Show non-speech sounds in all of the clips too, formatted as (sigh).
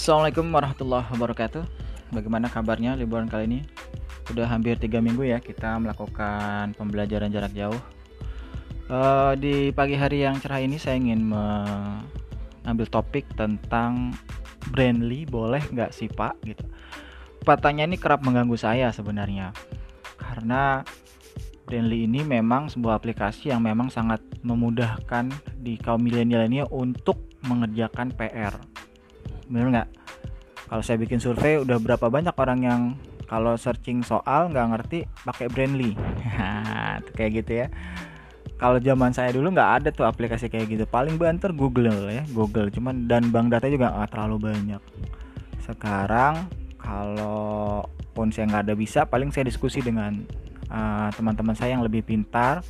Assalamualaikum warahmatullahi wabarakatuh. Bagaimana kabarnya liburan kali ini? Sudah hampir tiga minggu ya kita melakukan pembelajaran jarak jauh. Uh, Di pagi hari yang cerah ini saya ingin mengambil topik tentang Brandly boleh nggak sih pak? Gitu. Pertanyaan ini kerap mengganggu saya sebenarnya. Karena Brandly ini memang sebuah aplikasi yang memang sangat memudahkan di kaum milenial ini untuk mengerjakan PR. Benar nggak? Kalau saya bikin survei, udah berapa banyak orang yang kalau searching soal nggak ngerti pakai Brandly, (laughs) kayak gitu ya. Kalau zaman saya dulu nggak ada tuh aplikasi kayak gitu. Paling banter Google ya, Google. Cuman dan bank data juga nggak terlalu banyak. Sekarang kalau pun saya nggak ada bisa, paling saya diskusi dengan eh, teman-teman saya yang lebih pintar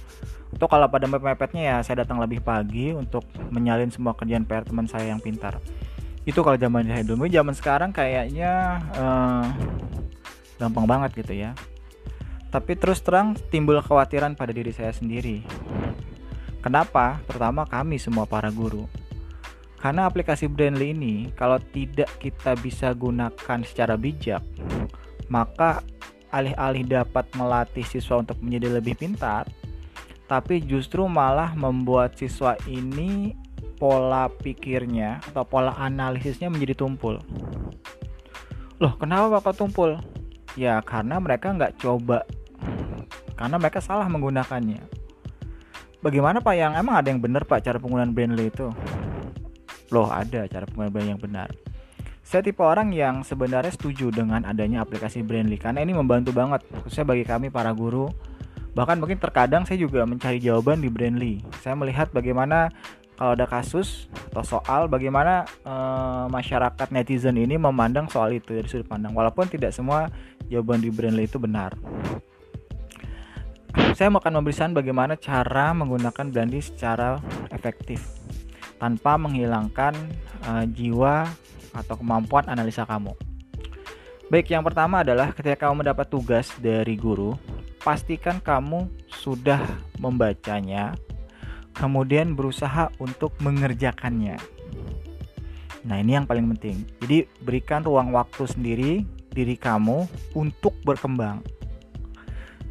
untuk kalau pada mepet-mepetnya ya saya datang lebih pagi untuk menyalin semua kerjaan PR teman saya yang pintar itu kalau zaman dulu zaman sekarang kayaknya uh, gampang banget gitu ya. Tapi terus terang timbul kekhawatiran pada diri saya sendiri. Kenapa? Terutama kami semua para guru. Karena aplikasi Brandly ini kalau tidak kita bisa gunakan secara bijak maka alih-alih dapat melatih siswa untuk menjadi lebih pintar, tapi justru malah membuat siswa ini pola pikirnya atau pola analisisnya menjadi tumpul. Loh, kenapa bakal tumpul? Ya karena mereka nggak coba, karena mereka salah menggunakannya. Bagaimana Pak yang emang ada yang benar Pak cara penggunaan Brainly itu? Loh ada cara penggunaan Brainly yang benar. Saya tipe orang yang sebenarnya setuju dengan adanya aplikasi Brandly karena ini membantu banget khususnya bagi kami para guru. Bahkan mungkin terkadang saya juga mencari jawaban di Brandly. Saya melihat bagaimana kalau ada kasus atau soal bagaimana e, masyarakat netizen ini memandang soal itu dari sudut pandang walaupun tidak semua jawaban di Brandly itu benar. Saya akan memberi saran bagaimana cara menggunakan Brandly secara efektif tanpa menghilangkan e, jiwa atau kemampuan analisa kamu. Baik, yang pertama adalah ketika kamu mendapat tugas dari guru, pastikan kamu sudah membacanya, kemudian berusaha untuk mengerjakannya. Nah, ini yang paling penting. Jadi, berikan ruang waktu sendiri diri kamu untuk berkembang.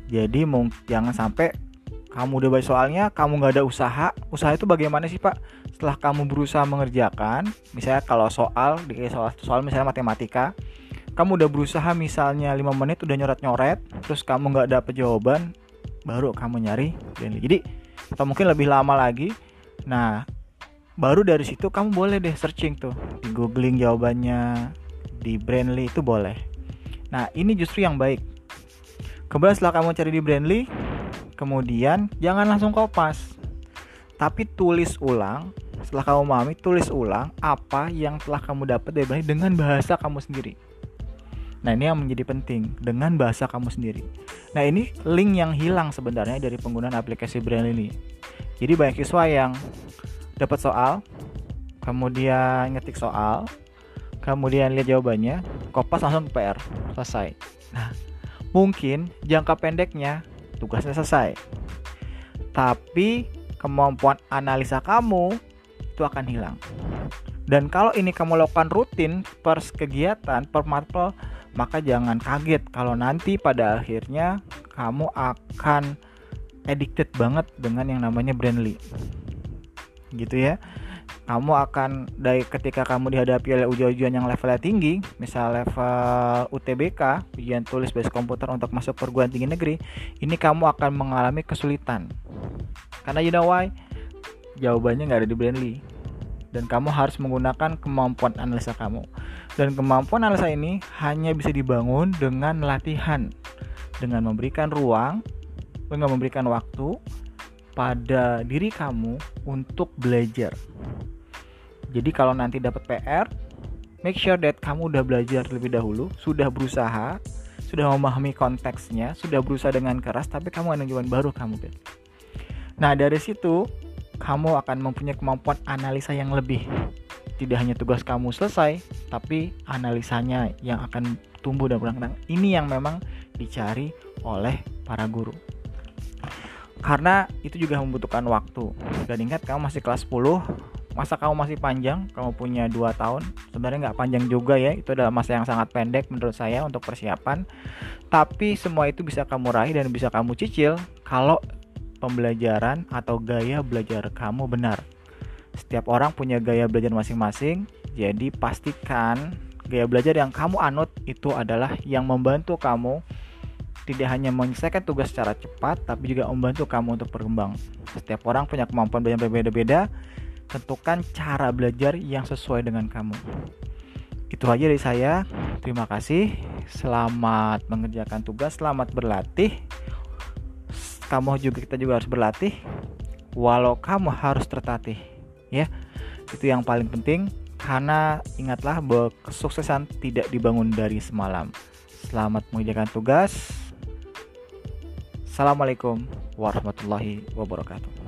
Jadi, jangan sampai kamu udah baca soalnya, kamu nggak ada usaha. Usaha itu bagaimana sih, Pak? setelah kamu berusaha mengerjakan misalnya kalau soal di soal soal misalnya matematika kamu udah berusaha misalnya 5 menit udah nyoret-nyoret terus kamu nggak dapet jawaban baru kamu nyari jadi atau mungkin lebih lama lagi. Nah baru dari situ kamu boleh deh searching tuh. Di googling jawabannya di Brandly itu boleh. Nah ini justru yang baik. Kemudian setelah kamu cari di Brandly kemudian jangan langsung kopas. Tapi tulis ulang setelah kamu memahami, tulis ulang apa yang telah kamu dapat dari Braille dengan bahasa kamu sendiri. Nah, ini yang menjadi penting dengan bahasa kamu sendiri. Nah, ini link yang hilang sebenarnya dari penggunaan aplikasi Braille ini. Jadi banyak siswa yang dapat soal, kemudian ngetik soal, kemudian lihat jawabannya, kopas langsung ke PR, selesai. Nah, mungkin jangka pendeknya tugasnya selesai. Tapi kemampuan analisa kamu itu akan hilang. Dan kalau ini kamu lakukan rutin per kegiatan, per mapel, maka jangan kaget kalau nanti pada akhirnya kamu akan addicted banget dengan yang namanya Brandly. Gitu ya. Kamu akan dari ketika kamu dihadapi oleh ujian-ujian yang levelnya tinggi, misal level UTBK, ujian tulis base komputer untuk masuk perguruan tinggi negeri, ini kamu akan mengalami kesulitan. Karena you know why? Jawabannya nggak ada di Brandly dan kamu harus menggunakan kemampuan analisa kamu. Dan kemampuan analisa ini hanya bisa dibangun dengan latihan, dengan memberikan ruang, dengan memberikan waktu pada diri kamu untuk belajar. Jadi kalau nanti dapat PR, make sure that kamu udah belajar terlebih dahulu, sudah berusaha, sudah memahami konteksnya, sudah berusaha dengan keras, tapi kamu ada jawaban baru kamu. Nah dari situ kamu akan mempunyai kemampuan analisa yang lebih. Tidak hanya tugas kamu selesai, tapi analisanya yang akan tumbuh dan berkembang. Ini yang memang dicari oleh para guru. Karena itu juga membutuhkan waktu. Dan ingat kamu masih kelas 10, masa kamu masih panjang kamu punya dua tahun sebenarnya nggak panjang juga ya itu adalah masa yang sangat pendek menurut saya untuk persiapan tapi semua itu bisa kamu raih dan bisa kamu cicil kalau pembelajaran atau gaya belajar kamu benar setiap orang punya gaya belajar masing-masing jadi pastikan gaya belajar yang kamu anut itu adalah yang membantu kamu tidak hanya menyelesaikan tugas secara cepat, tapi juga membantu kamu untuk berkembang. Setiap orang punya kemampuan belajar berbeda-beda. Tentukan cara belajar yang sesuai dengan kamu. Itu aja dari saya. Terima kasih. Selamat mengerjakan tugas, selamat berlatih. Kamu juga kita juga harus berlatih. Walau kamu harus tertatih, ya. Itu yang paling penting karena ingatlah bahwa kesuksesan tidak dibangun dari semalam. Selamat mengerjakan tugas. Assalamualaikum warahmatullahi wabarakatuh.